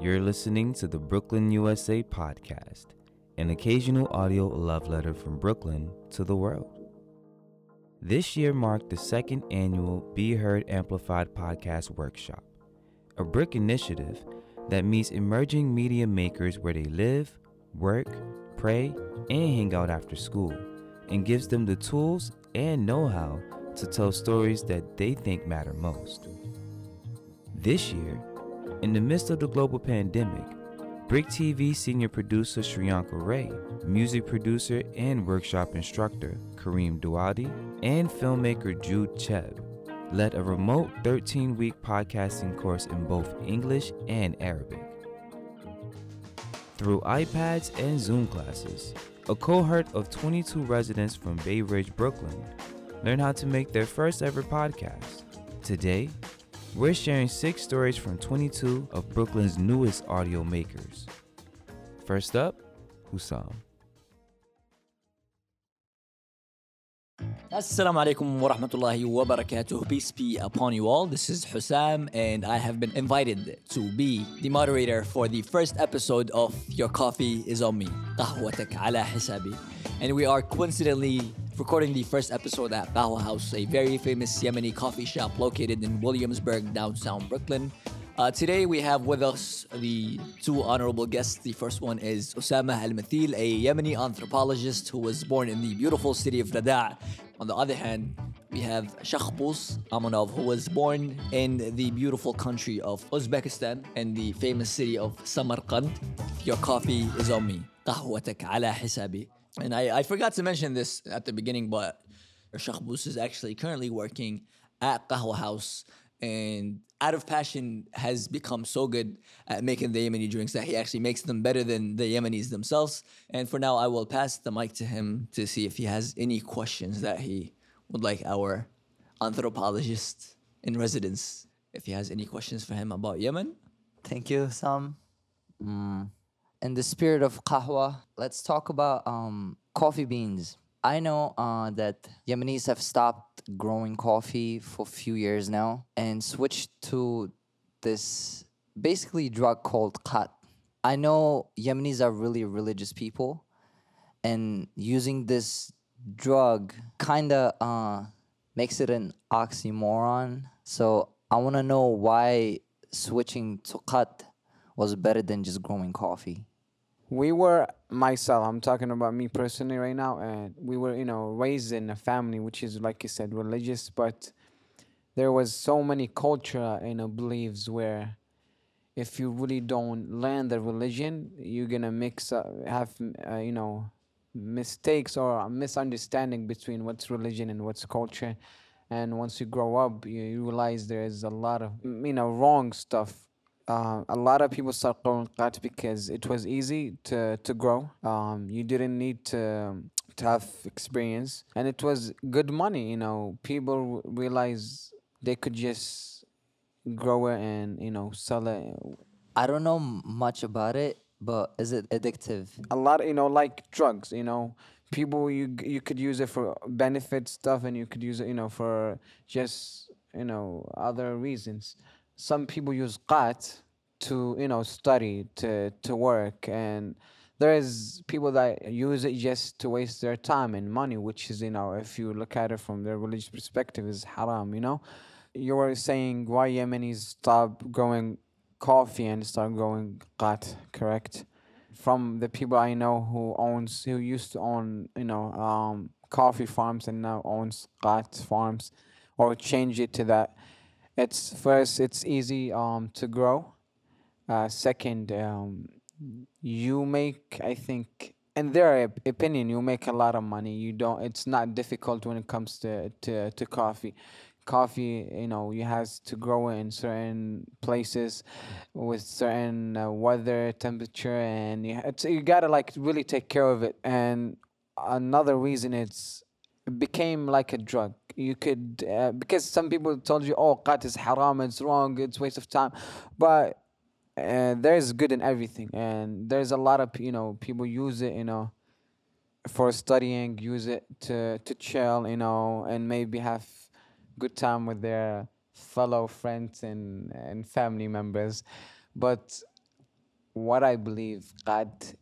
You're listening to the Brooklyn USA podcast, an occasional audio love letter from Brooklyn to the world. This year marked the second annual Be Heard Amplified podcast workshop, a BRIC initiative that meets emerging media makers where they live, work, pray, and hang out after school, and gives them the tools and know how to tell stories that they think matter most. This year, in the midst of the global pandemic, BRIC TV senior producer Shriyanka Ray, music producer and workshop instructor Kareem Duadi, and filmmaker Jude Cheb led a remote 13 week podcasting course in both English and Arabic. Through iPads and Zoom classes, a cohort of 22 residents from Bay Ridge, Brooklyn, learned how to make their first ever podcast. Today, we're sharing six stories from 22 of Brooklyn's newest audio makers. First up, Hussam. Assalamu alaikum wa rahmatullahi wa barakatuh. Peace be upon you all. This is Hussam, and I have been invited to be the moderator for the first episode of Your Coffee is on Me. قهوتك على حسابي. And we are coincidentally recording the first episode at Qahwa, House, a very famous Yemeni coffee shop located in Williamsburg, downtown Brooklyn. Uh, today we have with us the two honorable guests. The first one is Osama Al Mathil, a Yemeni anthropologist who was born in the beautiful city of Rada'. On the other hand, we have Shakhbuz Amanov, who was born in the beautiful country of Uzbekistan and the famous city of Samarkand. Your coffee is on me. قهوتك على حسابي. And I, I forgot to mention this at the beginning, but Shakhbuz is actually currently working at Qahwa House and out of passion has become so good at making the Yemeni drinks that he actually makes them better than the Yemenis themselves. And for now, I will pass the mic to him to see if he has any questions that he would like our anthropologist in residence, if he has any questions for him about Yemen. Thank you, Sam. Mm. In the spirit of kahwa, let's talk about um, coffee beans. I know uh, that Yemenis have stopped growing coffee for a few years now and switched to this basically drug called khat. I know Yemenis are really religious people, and using this drug kind of uh, makes it an oxymoron. So I want to know why switching to khat was better than just growing coffee. We were myself i'm talking about me personally right now and we were you know raised in a family which is like you said religious but there was so many culture you know beliefs where if you really don't learn the religion you're gonna mix up have uh, you know mistakes or a misunderstanding between what's religion and what's culture. And once you grow up you realize there's a lot of you know wrong stuff uh, a lot of people start growing qat because it was easy to, to grow. Um, you didn't need to, to have experience, and it was good money. You know, people realize they could just grow it and you know sell it. I don't know much about it, but is it addictive? A lot, you know, like drugs. You know, people you you could use it for benefit stuff, and you could use it, you know, for just you know other reasons. Some people use qat to you know study to to work. And there is people that use it just to waste their time and money which is you know if you look at it from their religious perspective is haram you know? You were saying why yemenis stop growing coffee and start growing qat correct? From the people i know who owns who used to own you know um coffee farms and now owns qat farms or change it to that it's first it's easy um to grow uh, second, um, you make, I think, in their opinion, you make a lot of money. You don't. It's not difficult when it comes to to, to coffee. Coffee, you know, you has to grow in certain places with certain uh, weather, temperature, and you, it's, you gotta like really take care of it. And another reason it's it became like a drug. You could uh, because some people told you, oh, qat is haram, it's wrong, it's waste of time, but and there's good in everything and there's a lot of you know people use it you know for studying use it to to chill you know and maybe have good time with their fellow friends and and family members but what I believe, that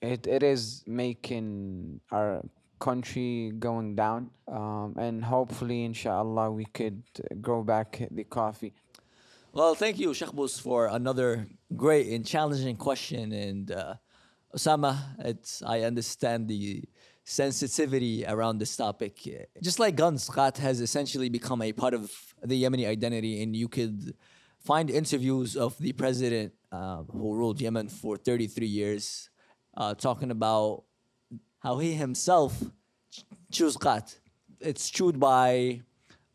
it, it is making our country going down. Um, and hopefully, inshallah, we could grow back the coffee. Well, thank you, Shakhbuz, for another great and challenging question. And uh, Osama, it's, I understand the sensitivity around this topic. Just like guns, Qat has essentially become a part of the Yemeni identity, and you could find interviews of the president uh, who ruled Yemen for 33 years uh, talking about how he himself ch- chews Qat. It's chewed by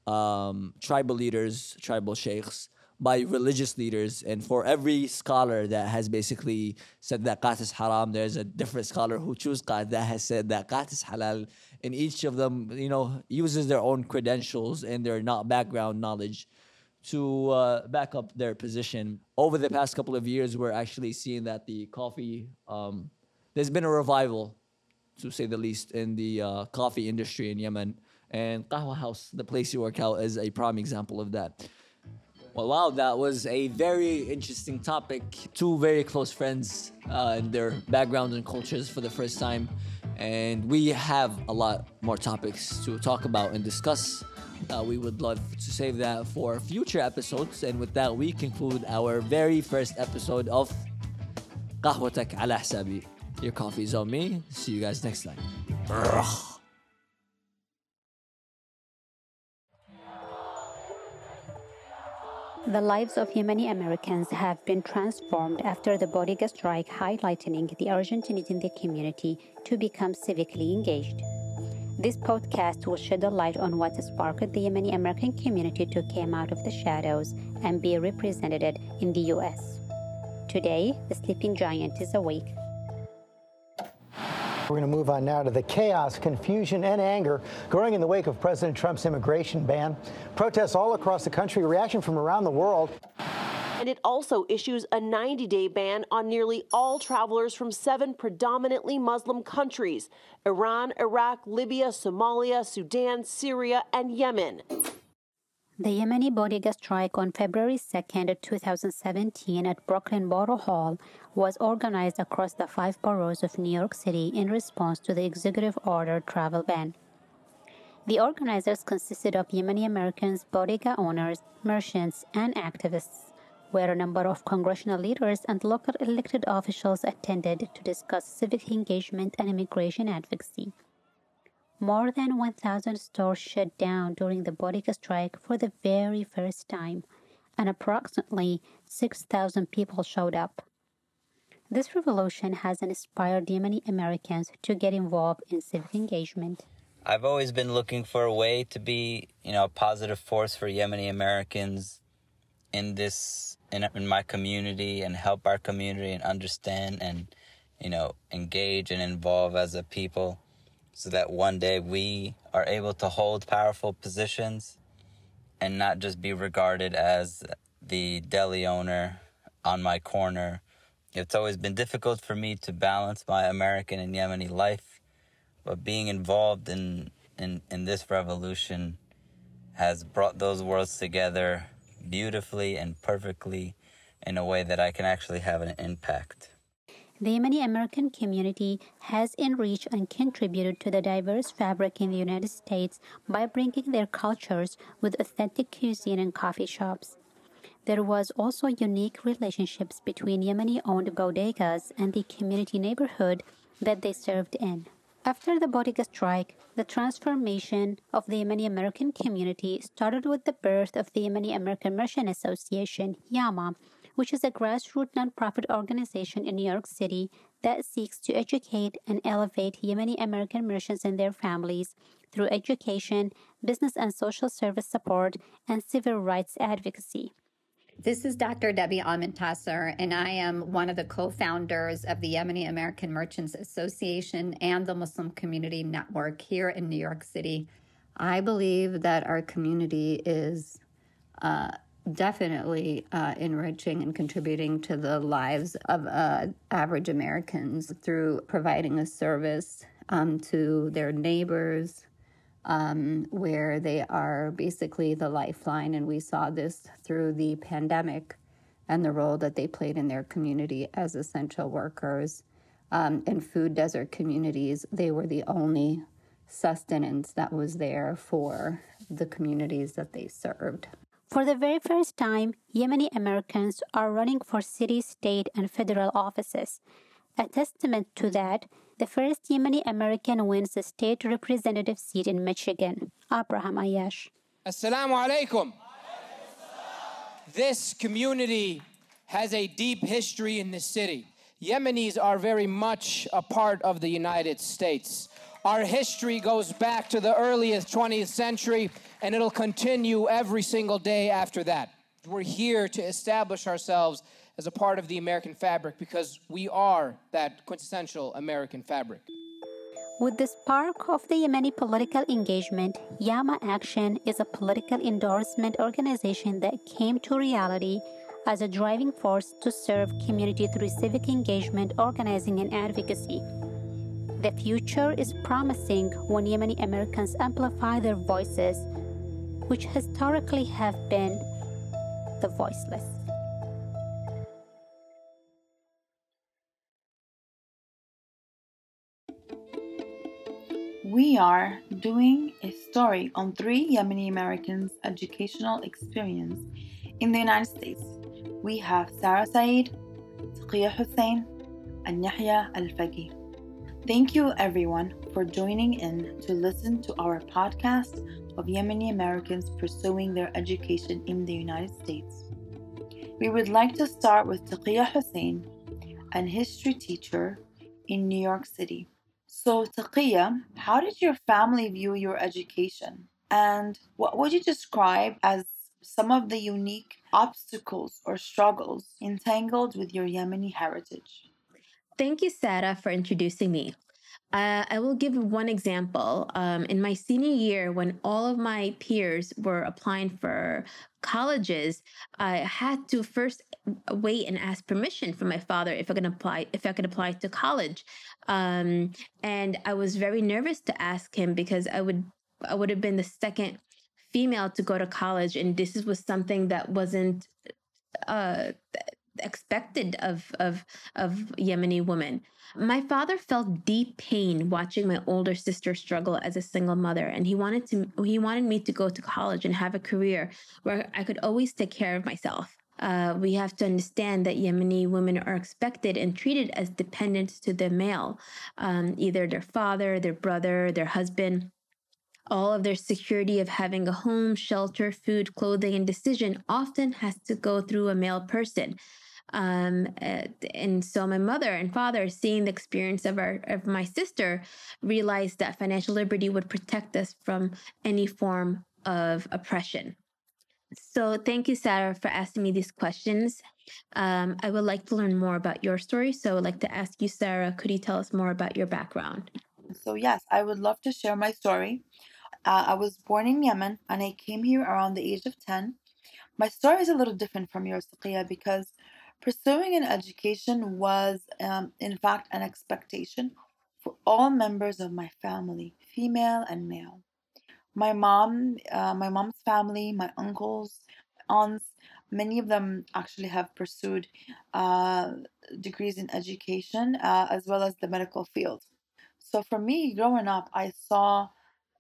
um, tribal leaders, tribal sheikhs, by religious leaders. And for every scholar that has basically said that qat is haram, there's a different scholar who chooses qat that has said that qat is halal. And each of them, you know, uses their own credentials and their not background knowledge to uh, back up their position. Over the past couple of years, we're actually seeing that the coffee, um, there's been a revival, to say the least, in the uh, coffee industry in Yemen. And Qahwa House, the place you work out, is a prime example of that. Well, wow, that was a very interesting topic. Two very close friends uh, and their backgrounds and cultures for the first time. And we have a lot more topics to talk about and discuss. Uh, we would love to save that for future episodes. And with that, we conclude our very first episode of قهوتك على حسابي. your coffee is on me. See you guys next time. The lives of Yemeni Americans have been transformed after the Bodega strike, highlighting the Argentines in the community to become civically engaged. This podcast will shed a light on what sparked the Yemeni American community to come out of the shadows and be represented in the U.S. Today, the sleeping giant is awake. We're going to move on now to the chaos, confusion, and anger growing in the wake of President Trump's immigration ban. Protests all across the country, reaction from around the world. And it also issues a 90 day ban on nearly all travelers from seven predominantly Muslim countries Iran, Iraq, Libya, Somalia, Sudan, Syria, and Yemen. The Yemeni Bodega strike on February 2, 2017 at Brooklyn Borough Hall was organized across the five boroughs of New York City in response to the executive order travel ban. The organizers consisted of Yemeni Americans, bodega owners, merchants, and activists, where a number of congressional leaders and local elected officials attended to discuss civic engagement and immigration advocacy. More than 1,000 stores shut down during the bodega strike for the very first time, and approximately 6,000 people showed up. This revolution has inspired Yemeni Americans to get involved in civic engagement. I've always been looking for a way to be, you know, a positive force for Yemeni Americans in this in, in my community and help our community and understand and you know engage and involve as a people so that one day we are able to hold powerful positions and not just be regarded as the deli owner on my corner. It's always been difficult for me to balance my American and Yemeni life, but being involved in, in, in this revolution has brought those worlds together beautifully and perfectly in a way that I can actually have an impact. The Yemeni American community has enriched and contributed to the diverse fabric in the United States by bringing their cultures with authentic cuisine and coffee shops. There was also unique relationships between Yemeni-owned bodegas and the community neighborhood that they served in. After the bodega strike, the transformation of the Yemeni American community started with the birth of the Yemeni American Merchant Association, YAMA, which is a grassroots nonprofit organization in New York City that seeks to educate and elevate Yemeni American merchants and their families through education, business and social service support, and civil rights advocacy. This is Dr. Debbie Almontaser, and I am one of the co founders of the Yemeni American Merchants Association and the Muslim Community Network here in New York City. I believe that our community is uh, definitely uh, enriching and contributing to the lives of uh, average Americans through providing a service um, to their neighbors, um, where they are basically the lifeline. And we saw this through the pandemic and the role that they played in their community as essential workers. Um, in food desert communities, they were the only sustenance that was there for the communities that they served. For the very first time, Yemeni Americans are running for city, state, and federal offices. A testament to that, the first Yemeni American wins a state representative seat in Michigan, Abraham Aiyash. Assalamu alaikum. This community has a deep history in this city. Yemenis are very much a part of the United States. Our history goes back to the earliest 20th century, and it'll continue every single day after that. We're here to establish ourselves as a part of the American fabric because we are that quintessential American fabric. With the spark of the Yemeni political engagement, Yama Action is a political endorsement organization that came to reality as a driving force to serve community through civic engagement, organizing, and advocacy. The future is promising when Yemeni Americans amplify their voices, which historically have been the voiceless. We are doing a story on three Yemeni Americans' educational experience in the United States. We have Sarah Said, Taqiyya Hussein, and Yahya Al Faqi. Thank you, everyone, for joining in to listen to our podcast of Yemeni Americans pursuing their education in the United States. We would like to start with Taqiyya Hussein, an history teacher in New York City. So, Taqiyya, how did your family view your education? And what would you describe as some of the unique obstacles or struggles entangled with your Yemeni heritage? Thank you, Sarah, for introducing me. Uh, I will give one example. Um, in my senior year, when all of my peers were applying for colleges, I had to first wait and ask permission from my father if I could apply if I could apply to college. Um, and I was very nervous to ask him because I would I would have been the second female to go to college, and this was something that wasn't uh, expected of of of Yemeni women. My father felt deep pain watching my older sister struggle as a single mother and he wanted to he wanted me to go to college and have a career where I could always take care of myself. Uh, we have to understand that Yemeni women are expected and treated as dependent to the male, um, either their father, their brother, their husband. All of their security of having a home, shelter, food, clothing, and decision often has to go through a male person. Um, uh, and so my mother and father, seeing the experience of our of my sister, realized that financial liberty would protect us from any form of oppression. So thank you, Sarah, for asking me these questions. Um, I would like to learn more about your story. So I would like to ask you, Sarah, could you tell us more about your background? So yes, I would love to share my story. Uh, I was born in Yemen and I came here around the age of 10. My story is a little different from yours, Taqiyya, because Pursuing an education was, um, in fact, an expectation for all members of my family, female and male. My mom, uh, my mom's family, my uncles, aunts, many of them actually have pursued uh, degrees in education uh, as well as the medical field. So for me, growing up, I saw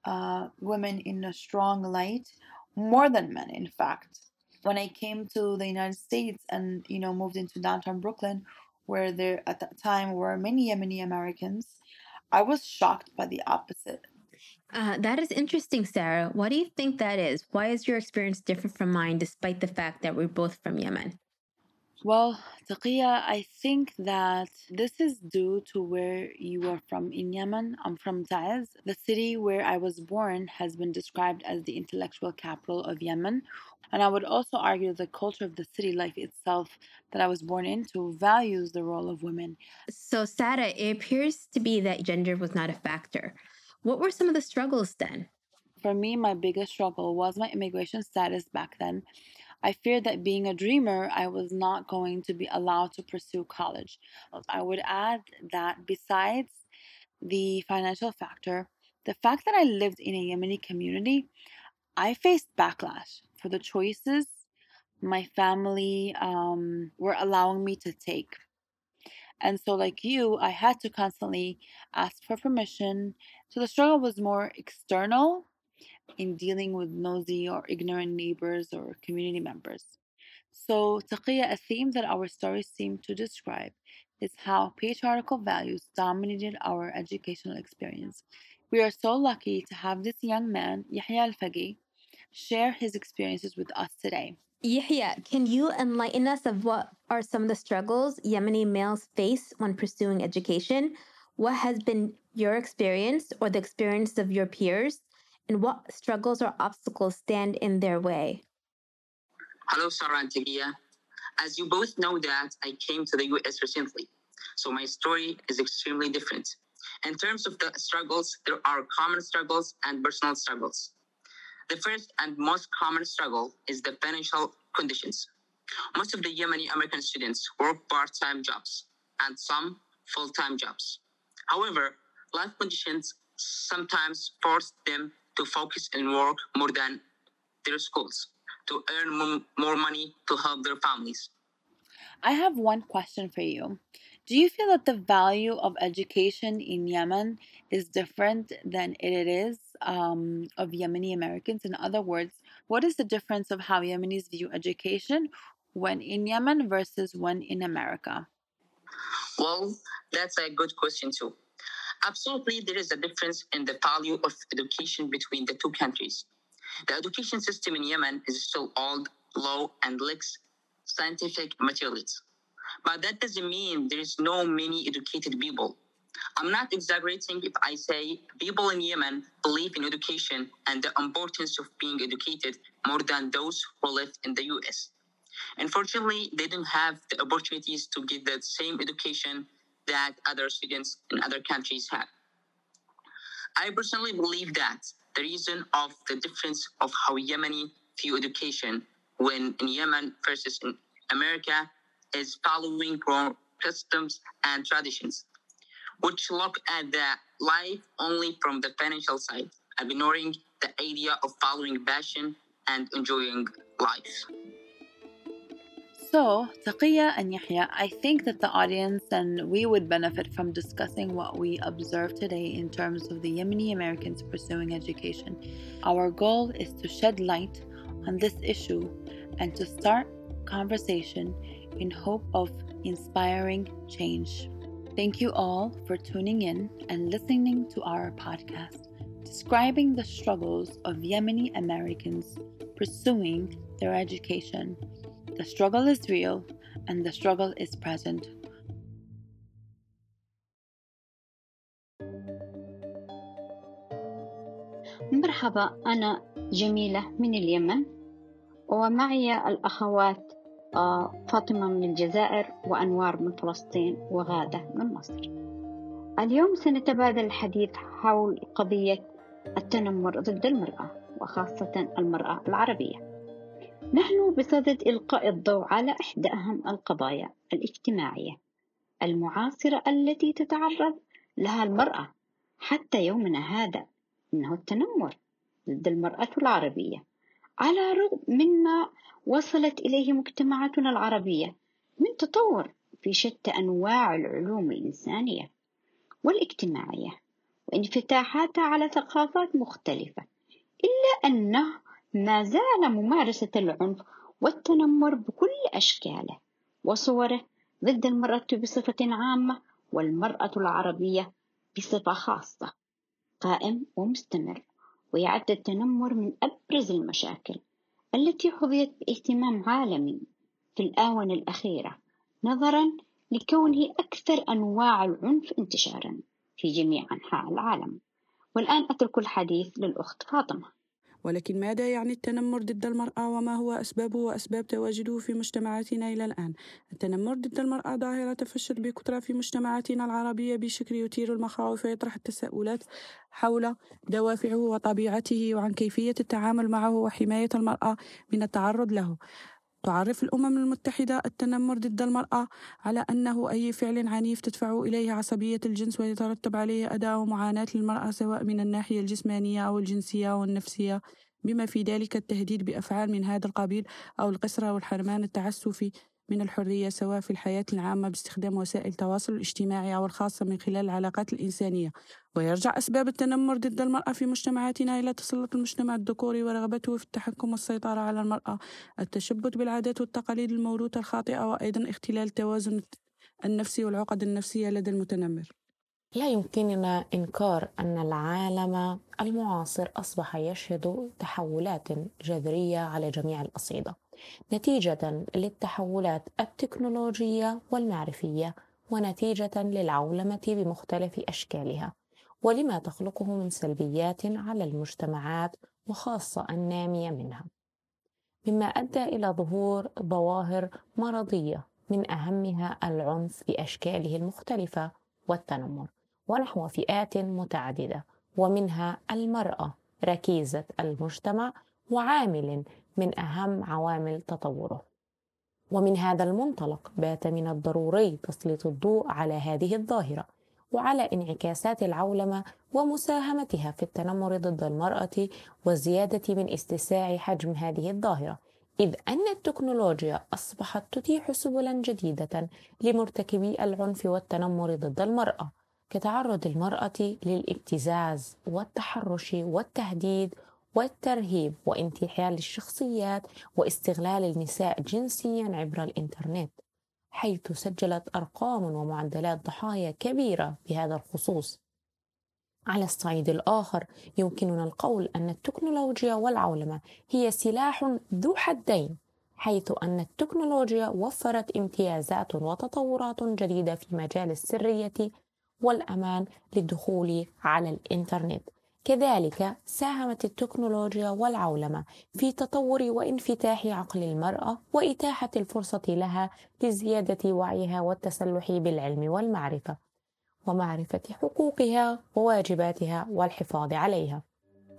uh, women in a strong light, more than men, in fact when I came to the United States and you know moved into downtown Brooklyn, where there at that time were many Yemeni Americans, I was shocked by the opposite. Uh, that is interesting, Sarah. What do you think that is? Why is your experience different from mine, despite the fact that we're both from Yemen? Well, Taqiyya, I think that this is due to where you are from in Yemen. I'm from Taiz. The city where I was born has been described as the intellectual capital of Yemen. And I would also argue the culture of the city life itself that I was born into values the role of women. So, Sarah, it appears to be that gender was not a factor. What were some of the struggles then? For me, my biggest struggle was my immigration status back then I feared that being a dreamer, I was not going to be allowed to pursue college. I would add that besides the financial factor, the fact that I lived in a Yemeni community, I faced backlash for the choices my family um, were allowing me to take. And so, like you, I had to constantly ask for permission. So the struggle was more external in dealing with nosy or ignorant neighbors or community members. So, Taqiya, a theme that our stories seem to describe is how patriarchal values dominated our educational experience. We are so lucky to have this young man, Yahya Al share his experiences with us today. Yahya, can you enlighten us of what are some of the struggles Yemeni males face when pursuing education? What has been your experience or the experience of your peers? And what struggles or obstacles stand in their way? Hello, Sarah and Taqiyya. As you both know that I came to the US recently, so my story is extremely different. In terms of the struggles, there are common struggles and personal struggles. The first and most common struggle is the financial conditions. Most of the Yemeni American students work part time jobs and some full time jobs. However, life conditions sometimes force them to focus and work more than their schools to earn more money to help their families. I have one question for you. Do you feel that the value of education in Yemen is different than it is um, of Yemeni Americans? In other words, what is the difference of how Yemenis view education when in Yemen versus when in America? Well, that's a good question too. Absolutely, there is a difference in the value of education between the two countries. The education system in Yemen is still old, low, and lacks scientific materials. But that doesn't mean there is no many educated people. I'm not exaggerating if I say people in Yemen believe in education and the importance of being educated more than those who live in the US. Unfortunately, they don't have the opportunities to get the same education that other students in other countries have. I personally believe that the reason of the difference of how Yemeni view education when in Yemen versus in America is following customs and traditions, which look at the life only from the financial side, ignoring the idea of following passion and enjoying life. So, Taqiya and Yahya, I think that the audience and we would benefit from discussing what we observe today in terms of the Yemeni Americans pursuing education. Our goal is to shed light on this issue and to start conversation in hope of inspiring change. Thank you all for tuning in and listening to our podcast describing the struggles of Yemeni Americans pursuing their education the struggle is real and the struggle is present. مرحبا أنا جميلة من اليمن ومعي الأخوات فاطمة من الجزائر وأنوار من فلسطين وغادة من مصر اليوم سنتبادل الحديث حول قضية التنمر ضد المرأة وخاصة المرأة العربية نحن بصدد إلقاء الضوء على إحدى أهم القضايا الاجتماعية المعاصرة التي تتعرض لها المرأة حتى يومنا هذا إنه التنمر ضد المرأة العربية. على الرغم مما وصلت إليه مجتمعاتنا العربية من تطور في شتى أنواع العلوم الإنسانية والاجتماعية وانفتاحاتها على ثقافات مختلفة إلا أنه ما زال ممارسة العنف والتنمر بكل أشكاله وصوره ضد المرأة بصفة عامة والمرأة العربية بصفة خاصة قائم ومستمر ويعد التنمر من أبرز المشاكل التي حظيت باهتمام عالمي في الآونة الأخيرة نظرا لكونه أكثر أنواع العنف انتشارا في جميع أنحاء العالم. والآن أترك الحديث للأخت فاطمة. ولكن ماذا يعني التنمر ضد المرأة وما هو أسبابه وأسباب تواجده في مجتمعاتنا إلى الآن؟ التنمر ضد المرأة ظاهرة تفشل بكثرة في مجتمعاتنا العربية بشكل يثير المخاوف ويطرح التساؤلات حول دوافعه وطبيعته وعن كيفية التعامل معه وحماية المرأة من التعرض له. تعرف الأمم المتحدة التنمر ضد المرأة على أنه أي فعل عنيف تدفع إليه عصبية الجنس ويترتب عليه أداء ومعاناة للمرأة سواء من الناحية الجسمانية أو الجنسية والنفسية بما في ذلك التهديد بأفعال من هذا القبيل أو القسرة والحرمان التعسفي. من الحرية سواء في الحياة العامة باستخدام وسائل التواصل الاجتماعي أو الخاصة من خلال العلاقات الإنسانية. ويرجع أسباب التنمر ضد المرأة في مجتمعاتنا إلى تسلط المجتمع الذكوري ورغبته في التحكم والسيطرة على المرأة. التشبث بالعادات والتقاليد الموروثة الخاطئة وأيضا اختلال التوازن النفسي والعقد النفسية لدى المتنمر. لا يمكننا إنكار أن العالم المعاصر أصبح يشهد تحولات جذرية على جميع الأصعدة. نتيجة للتحولات التكنولوجية والمعرفية ونتيجة للعولمة بمختلف أشكالها. ولما تخلقه من سلبيات على المجتمعات وخاصة النامية منها. مما أدى إلى ظهور ظواهر مرضية من أهمها العنف بأشكاله المختلفة والتنمر ونحو فئات متعددة ومنها المرأة ركيزة المجتمع وعامل من أهم عوامل تطوره. ومن هذا المنطلق بات من الضروري تسليط الضوء على هذه الظاهرة وعلى انعكاسات العولمة ومساهمتها في التنمر ضد المرأة والزيادة من اتساع حجم هذه الظاهرة إذ أن التكنولوجيا أصبحت تتيح سبلا جديدة لمرتكبي العنف والتنمر ضد المرأة كتعرض المرأة للابتزاز والتحرش والتهديد والترهيب وانتحال الشخصيات واستغلال النساء جنسيا عبر الإنترنت حيث سجلت أرقام ومعدلات ضحايا كبيرة بهذا الخصوص. على الصعيد الآخر يمكننا القول أن التكنولوجيا والعولمة هي سلاح ذو حدين حيث أن التكنولوجيا وفرت امتيازات وتطورات جديدة في مجال السرية والأمان للدخول على الإنترنت. كذلك ساهمت التكنولوجيا والعولمة في تطور وانفتاح عقل المرأة وإتاحة الفرصة لها لزيادة وعيها والتسلح بالعلم والمعرفة ومعرفة حقوقها وواجباتها والحفاظ عليها.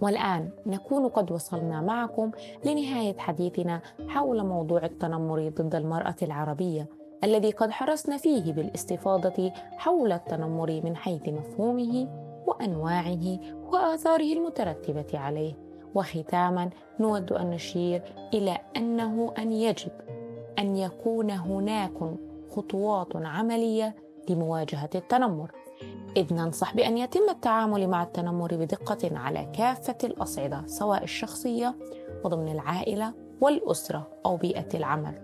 والآن نكون قد وصلنا معكم لنهاية حديثنا حول موضوع التنمر ضد المرأة العربية الذي قد حرصنا فيه بالاستفاضة حول التنمر من حيث مفهومه وأنواعه وآثاره المترتبة عليه. وختاما نود أن نشير إلى أنه أن يجب أن يكون هناك خطوات عملية لمواجهة التنمر. إذ ننصح بأن يتم التعامل مع التنمر بدقة على كافة الأصعدة سواء الشخصية وضمن العائلة والأسرة أو بيئة العمل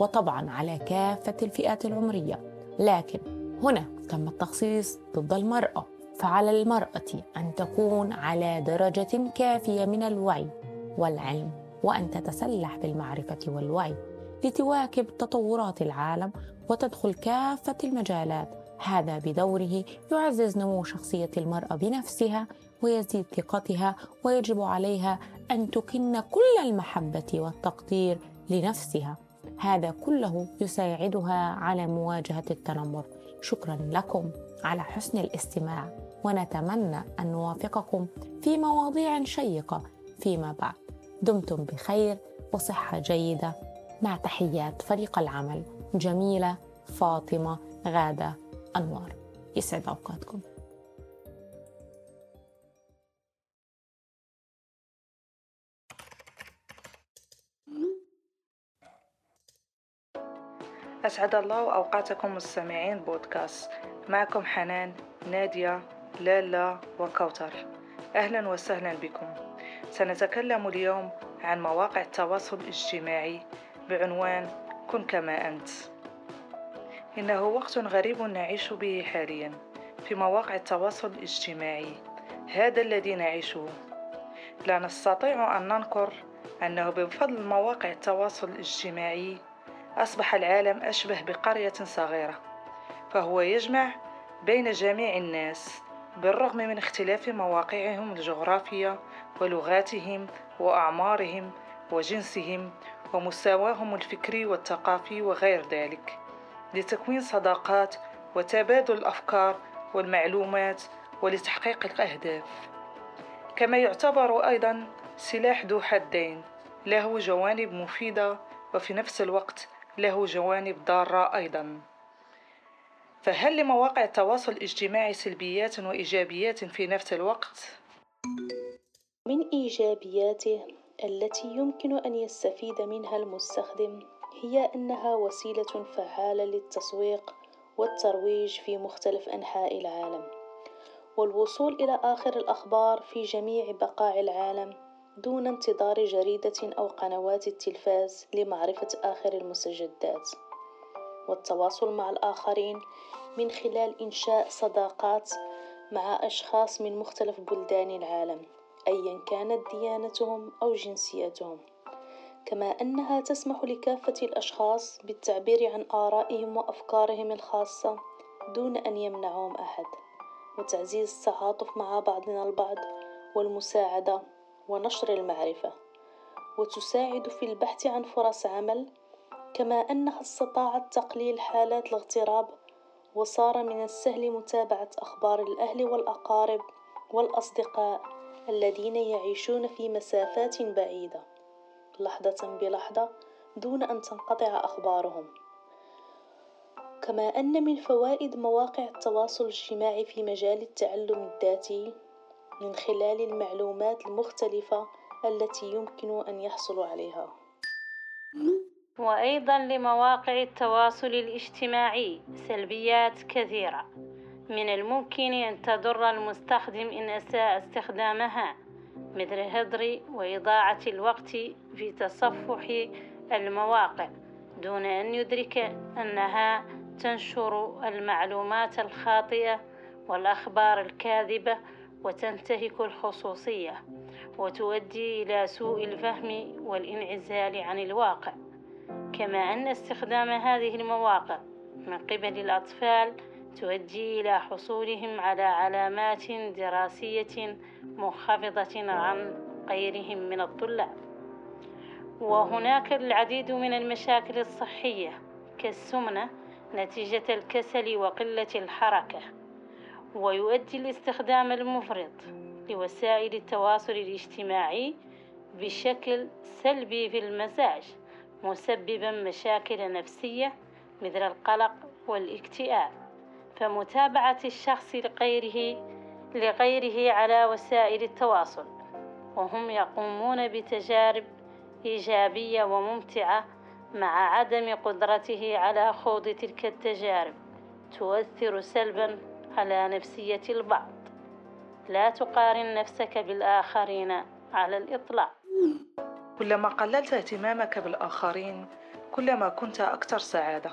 وطبعا على كافة الفئات العمرية. لكن هنا تم التخصيص ضد المرأة. فعلى المرأة أن تكون على درجة كافية من الوعي والعلم وأن تتسلح بالمعرفة والوعي لتواكب تطورات العالم وتدخل كافة المجالات. هذا بدوره يعزز نمو شخصية المرأة بنفسها ويزيد ثقتها ويجب عليها أن تكن كل المحبة والتقدير لنفسها. هذا كله يساعدها على مواجهة التنمر. شكرا لكم على حسن الاستماع. ونتمنى أن نوافقكم في مواضيع شيقة فيما بعد. دمتم بخير وصحة جيدة. مع تحيات فريق العمل جميلة فاطمة غادة أنوار. يسعد أوقاتكم. أسعد الله أوقاتكم مستمعين بودكاست. معكم حنان نادية لالا وكوثر أهلا وسهلا بكم. سنتكلم اليوم عن مواقع التواصل الاجتماعي بعنوان كن كما أنت إنه وقت غريب نعيش به حاليا في مواقع التواصل الاجتماعي. هذا الذي نعيشه. لا نستطيع أن ننكر أنه بفضل مواقع التواصل الاجتماعي أصبح العالم أشبه بقرية صغيرة فهو يجمع بين جميع الناس بالرغم من اختلاف مواقعهم الجغرافية ولغاتهم وأعمارهم وجنسهم ومستواهم الفكري والثقافي وغير ذلك لتكوين صداقات وتبادل الأفكار والمعلومات ولتحقيق الأهداف. كما يعتبر أيضا سلاح ذو حدين له جوانب مفيدة وفي نفس الوقت له جوانب ضارة أيضا. فهل لمواقع التواصل الاجتماعي سلبيات وإيجابيات في نفس الوقت؟ من إيجابياته التي يمكن أن يستفيد منها المستخدم هي أنها وسيلة فعالة للتسويق والترويج في مختلف أنحاء العالم والوصول إلى آخر الأخبار في جميع بقاع العالم دون انتظار جريدة أو قنوات التلفاز لمعرفة آخر المستجدات والتواصل مع الآخرين من خلال إنشاء صداقات مع أشخاص من مختلف بلدان العالم أيا كانت ديانتهم أو جنسيتهم. كما أنها تسمح لكافة الأشخاص بالتعبير عن آرائهم وأفكارهم الخاصة دون أن يمنعهم أحد. وتعزيز التعاطف مع بعضنا البعض والمساعدة ونشر المعرفة. وتساعد في البحث عن فرص عمل كما أنها استطاعت تقليل حالات الاغتراب وصار من السهل متابعة أخبار الأهل والأقارب والأصدقاء الذين يعيشون في مسافات بعيدة لحظة بلحظة دون أن تنقطع أخبارهم. كما أن من فوائد مواقع التواصل الاجتماعي في مجال التعلم الذاتي من خلال المعلومات المختلفة التي يمكن أن يحصلوا عليها. وأيضا لمواقع التواصل الاجتماعي سلبيات كثيرة من الممكن أن تضر المستخدم إن أساء استخدامها مثل هدر وإضاعة الوقت في تصفح المواقع دون أن يدرك أنها تنشر المعلومات الخاطئة والأخبار الكاذبة وتنتهك الخصوصية وتؤدي إلى سوء الفهم والانعزال عن الواقع. كما أن استخدام هذه المواقع من قبل الأطفال تؤدي إلى حصولهم على علامات دراسية منخفضة عن غيرهم من الطلاب. وهناك العديد من المشاكل الصحية كالسمنة نتيجة الكسل وقلة الحركة. ويؤدي الاستخدام المفرط لوسائل التواصل الاجتماعي بشكل سلبي في المزاج. مسببا مشاكل نفسية مثل القلق والاكتئاب فمتابعة الشخص لغيره لغيره على وسائل التواصل وهم يقومون بتجارب إيجابية وممتعة مع عدم قدرته على خوض تلك التجارب تؤثر سلبا على نفسية البعض. لا تقارن نفسك بالآخرين على الإطلاق. كلما قللت اهتمامك بالآخرين كلما كنت أكثر سعادة.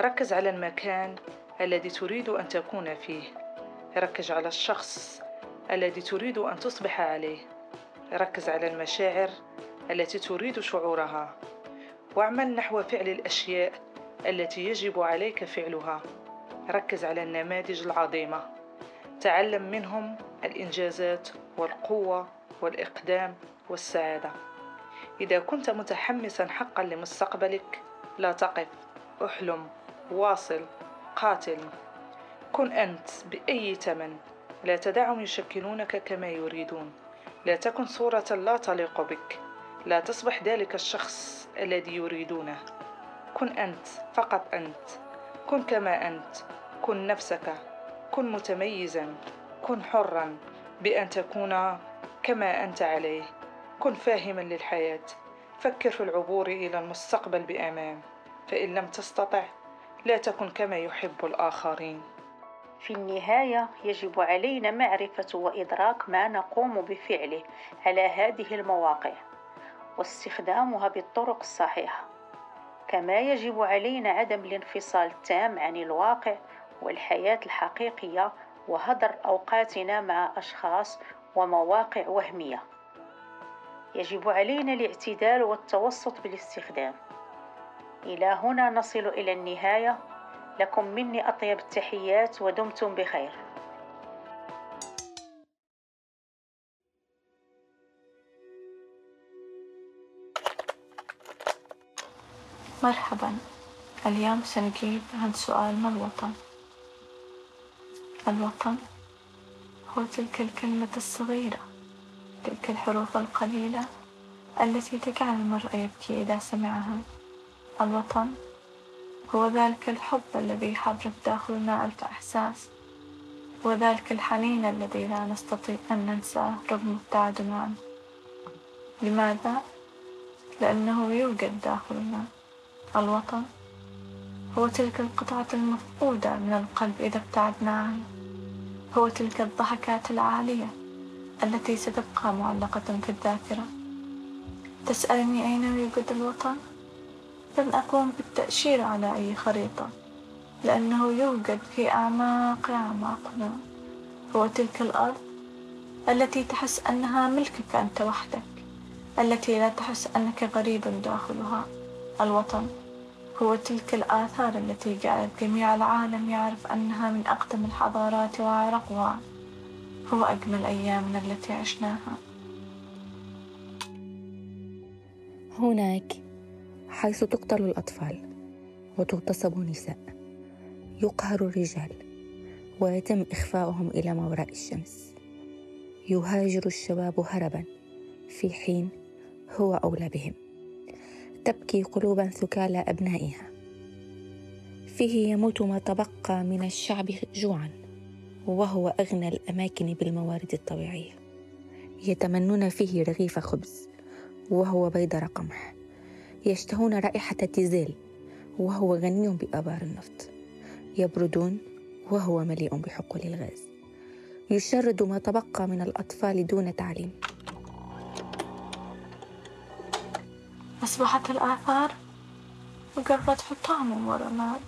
ركز على المكان الذي تريد أن تكون فيه. ركز على الشخص الذي تريد أن تصبح عليه. ركز على المشاعر التي تريد شعورها. واعمل نحو فعل الأشياء التي يجب عليك فعلها. ركز على النماذج العظيمة. تعلم منهم الإنجازات والقوة والإقدام والسعادة. إذا كنت متحمسا حقا لمستقبلك لا تقف أحلم واصل قاتل. كن أنت بأي ثمن. لا تدعهم يشكلونك كما يريدون. لا تكن صورة لا تليق بك. لا تصبح ذلك الشخص الذي يريدونه. كن أنت فقط أنت. كن كما أنت. كن نفسك. كن متميزا. كن حرا بأن تكون كما أنت عليه. كن فاهما للحياة. فكر في العبور إلى المستقبل بأمان. فإن لم تستطع لا تكن كما يحب الآخرين. في النهاية يجب علينا معرفة وإدراك ما نقوم بفعله على هذه المواقع. واستخدامها بالطرق الصحيحة. كما يجب علينا عدم الانفصال التام عن الواقع والحياة الحقيقية وهدر أوقاتنا مع أشخاص ومواقع وهمية. يجب علينا الاعتدال والتوسط بالاستخدام. إلى هنا نصل إلى النهاية. لكم مني أطيب التحيات ودمتم بخير. مرحبا. اليوم سنجيب عن سؤال ما الوطن. الوطن هو تلك الكلمة الصغيرة. تلك الحروف القليلة التي تجعل المرء يبكي إذا سمعها. الوطن هو ذلك الحب الذي يحرك داخلنا ألف إحساس وذلك الحنين الذي لا نستطيع أن ننساه رغم ابتعادنا عنه لماذا؟ لأنه يوجد داخلنا الوطن هو تلك القطعة المفقودة من القلب إذا ابتعدنا عنه هو تلك الضحكات العالية التي ستبقى معلقة في الذاكرة. تسألني أين يوجد الوطن؟ لن أقوم بالتأشير على أي خريطة لأنه يوجد في أعماق أعماقنا. هو تلك الأرض التي تحس أنها ملكك أنت وحدك التي لا تحس أنك غريب داخلها. الوطن هو تلك الآثار التي جعلت جميع العالم يعرف أنها من أقدم الحضارات وأعرقها. هو أجمل أيامنا التي عشناها. هناك حيث تقتل الأطفال وتغتصب النساء يقهر الرجال ويتم إخفاؤهم إلى ما وراء الشمس. يهاجر الشباب هربا في حين هو أولى بهم. تبكي قلوبا ثكالى أبنائها. فيه يموت ما تبقى من الشعب جوعا. وهو أغنى الأماكن بالموارد الطبيعية يتمنون فيه رغيف خبز وهو بيدر قمح يشتهون رائحة تيزيل وهو غني بآبار النفط. يبردون وهو مليء بحقول الغاز. يشرد ما تبقى من الأطفال دون تعليم. أصبحت الآثار مجرد حطام ورماد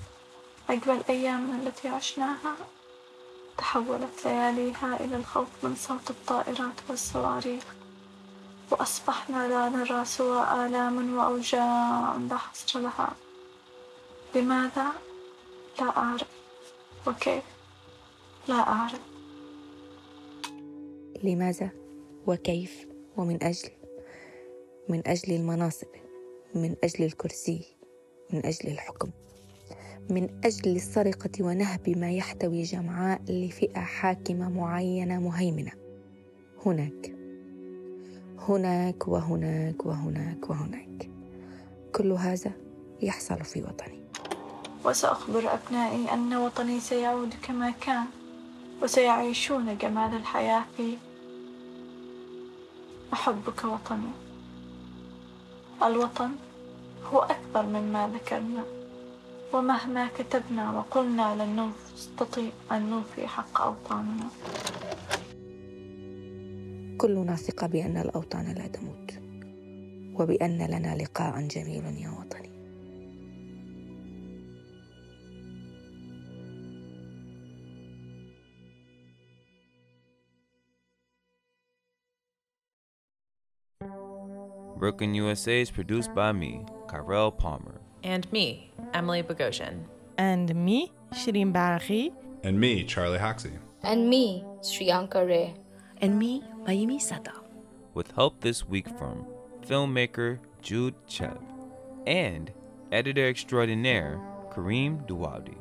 أجمل أيامنا التي عشناها. تحولت لياليها إلى الخوف من صوت الطائرات والصواريخ وأصبحنا لا نرى سوى آلام وأوجاع لا حصر لها. لماذا؟ لا أعرف. وكيف؟ لا أعرف. لماذا؟ وكيف؟ ومن أجل؟ من أجل المناصب من أجل الكرسي من أجل الحكم. من أجل السرقة ونهب ما يحتوي جمعاء لفئة حاكمة معينة مهيمنة. هناك. هناك وهناك وهناك وهناك. كل هذا يحصل في وطني. وسأخبر أبنائي أن وطني سيعود كما كان وسيعيشون جمال الحياة فيه أحبك وطني. الوطن هو أكبر مما ذكرنا. ومهما كتبنا وقلنا لن نستطيع أن نوفي حق أوطاننا كلنا ثقة بأن الأوطان لا تموت وبأن لنا لقاء جميل يا وطني Brooklyn USA is produced by me, Kyrell Palmer. And me, Emily Bogosian. And me, Shirin Baraghi. And me, Charlie Hoxie. And me, Shriyanka Ray. And me, Mayumi Sato. With help this week from filmmaker Jude Cheb and editor extraordinaire Kareem Duwadi.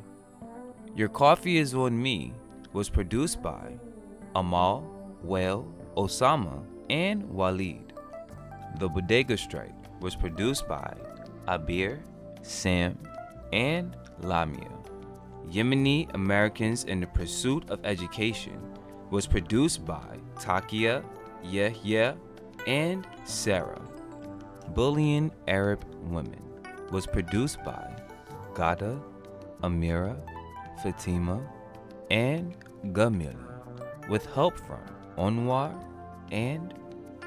Your Coffee is on Me was produced by Amal, Wael, Osama, and Waleed. The Bodega Strike was produced by Abir, Sam, and Lamia. Yemeni Americans in the Pursuit of Education was produced by Taqiyya, Yehya, and Sarah. Bullying Arab Women was produced by Gada, Amira, Fatima, and Gamila, with help from Anwar and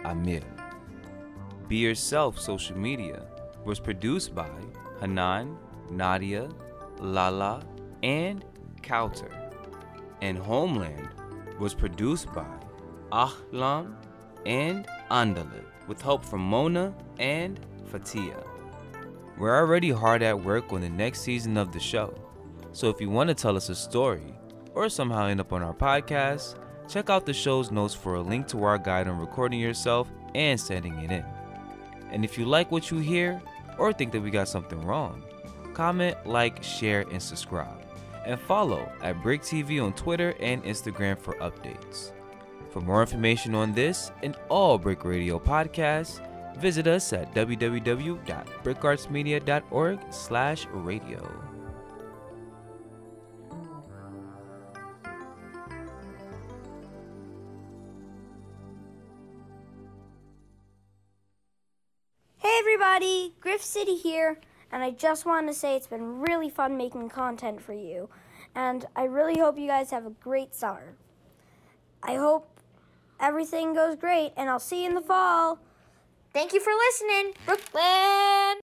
Amir. Be Yourself social media was produced by Hanan, Nadia, Lala, and Kauter. And Homeland was produced by Ahlam and Andalib with help from Mona and Fatia. We're already hard at work on the next season of the show, so if you want to tell us a story or somehow end up on our podcast, check out the show's notes for a link to our guide on recording yourself and sending it in. And if you like what you hear or think that we got something wrong, comment, like, share, and subscribe. And follow at BRIC TV on Twitter and Instagram for updates. For more information on this and all BRIC Radio podcasts, visit us at www.bricartsmedia.org slash radio. Everybody, Griff City here, and I just want to say it's been really fun making content for you, and I really hope you guys have a great summer. I hope everything goes great, and I'll see you in the fall. Thank you for listening, Brooklyn!